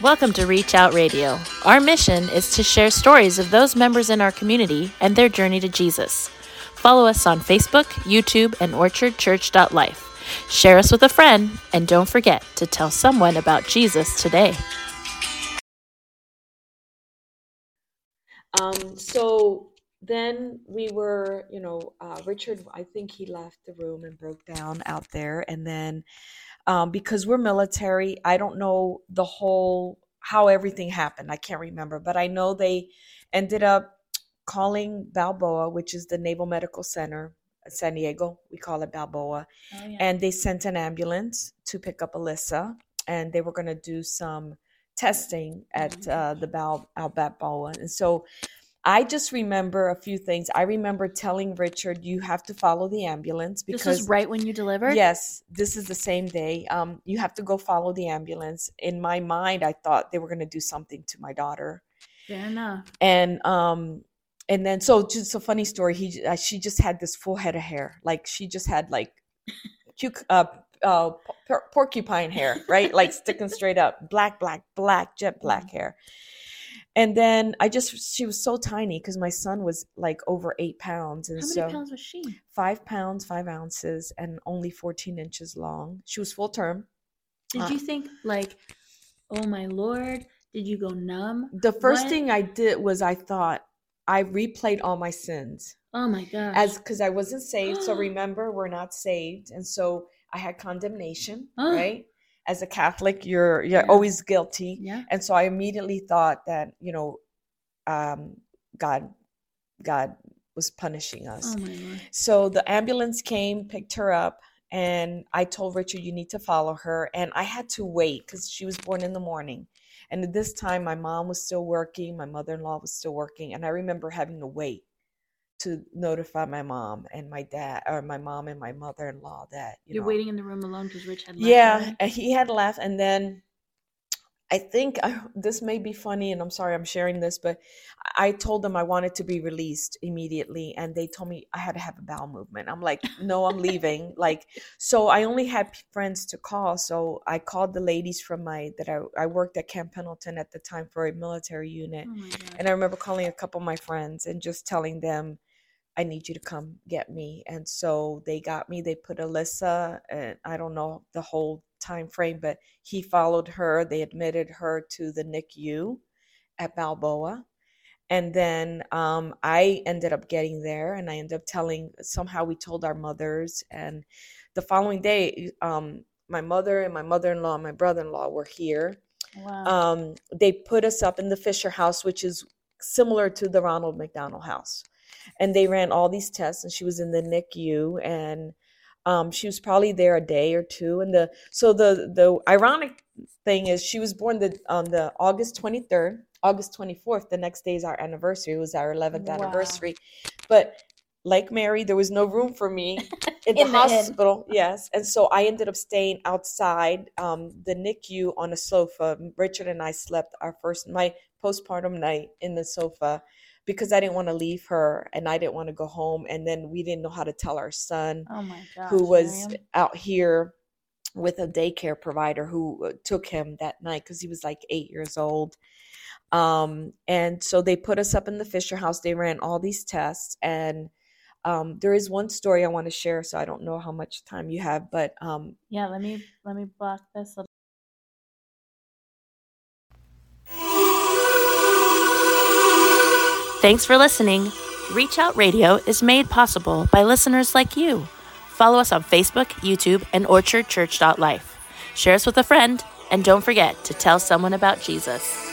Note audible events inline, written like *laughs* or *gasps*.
Welcome to Reach Out Radio. Our mission is to share stories of those members in our community and their journey to Jesus. Follow us on Facebook, YouTube, and orchardchurch.life. Share us with a friend, and don't forget to tell someone about Jesus today. Um, so then we were, you know, uh, Richard, I think he left the room and broke down out there. And then um, because we're military, I don't know the whole, how everything happened. I can't remember, but I know they ended up calling Balboa, which is the Naval Medical Center, at San Diego. We call it Balboa. Oh, yeah. And they sent an ambulance to pick up Alyssa, and they were going to do some testing at Mhm. uh, the Bal- Al Balboa. And so I just remember a few things. I remember telling Richard, "You have to follow the ambulance this because right when you delivered? Yes, this is the same day. Um, you have to go follow the ambulance. In my mind, I thought they were going to do something to my daughter, Fair enough. and um, and then so just a funny story. He uh, she just had this full head of hair, like she just had like, cuc- uh, uh, por- porcupine hair, right? Like sticking straight up, black, black, black, jet black hair. And then I just she was so tiny because my son was like over eight pounds, and How many so pounds was she? five pounds five ounces and only 14 inches long she was full term Did Uh, you think, like, oh my lord, did you go numb? the first What? thing i did was i thought i replayed all my sins Oh my gosh. as because i wasn't saved so *gasps* remember we're not saved and so i had condemnation Ah. right as a catholic you're you're Yeah. always guilty yeah. and so i immediately thought that you know um god god was punishing us Oh. So the ambulance came, picked her up, and I told Richard, you need to follow her. And I had to wait because she was born in the morning. And at this time, my mom was still working, my mother in law was still working. And I remember having to wait to notify my mom and my dad, or my mom and my mother in law that, you You're know, waiting in the room alone because Rich had left yeah, and he had left, and then I think I, *laughs* this may be funny, and I'm sorry I'm sharing this, but I told them I wanted to be released immediately, and they told me I had to have a bowel movement. I'm like, no, I'm leaving. Like, so I only had friends to call, so I called the ladies from my that I I worked at Camp Pendleton at the time for a military unit, Oh and I remember calling a couple of my friends and just telling them, I need you to come get me. And so they got me. They put Alyssa, and I don't know the whole time frame, but he followed her. They admitted her to the NICU at Balboa. And then um, I ended up getting there, and I ended up telling. Somehow we told our mothers, and the following day, um, my mother and my mother-in-law and my brother-in-law were here, wow. um, they put us up in the Fisher House, which is similar to the Ronald McDonald House, and they ran all these tests. And she was in the NICU, and um, she was probably there a day or two. And the so the the ironic thing is she was born the on the August twenty third, August twenty fourth. The next day is our anniversary. It was our eleventh Wow. anniversary, but. Like Mary, there was no room for me *laughs* in the In the hospital. Yes, and so I ended up staying outside um, the NICU on a sofa. Richard and I slept our first my postpartum night in the sofa because I didn't want to leave her and I didn't want to go home. And then we didn't know how to tell our son oh my gosh. who was Miriam. out here with a daycare provider who uh, took him that night because he was like eight years old. Um, and so they put us up in the Fisher house. They ran all these tests. And um, there is one story I want to share. So I don't know how much time you have, but um, Yeah, let me let me block this. Thanks for listening. Reach Out Radio is made possible by listeners like you. Follow us on Facebook, YouTube, and orchardchurch.life. Share us with a friend, and don't forget to tell someone about Jesus.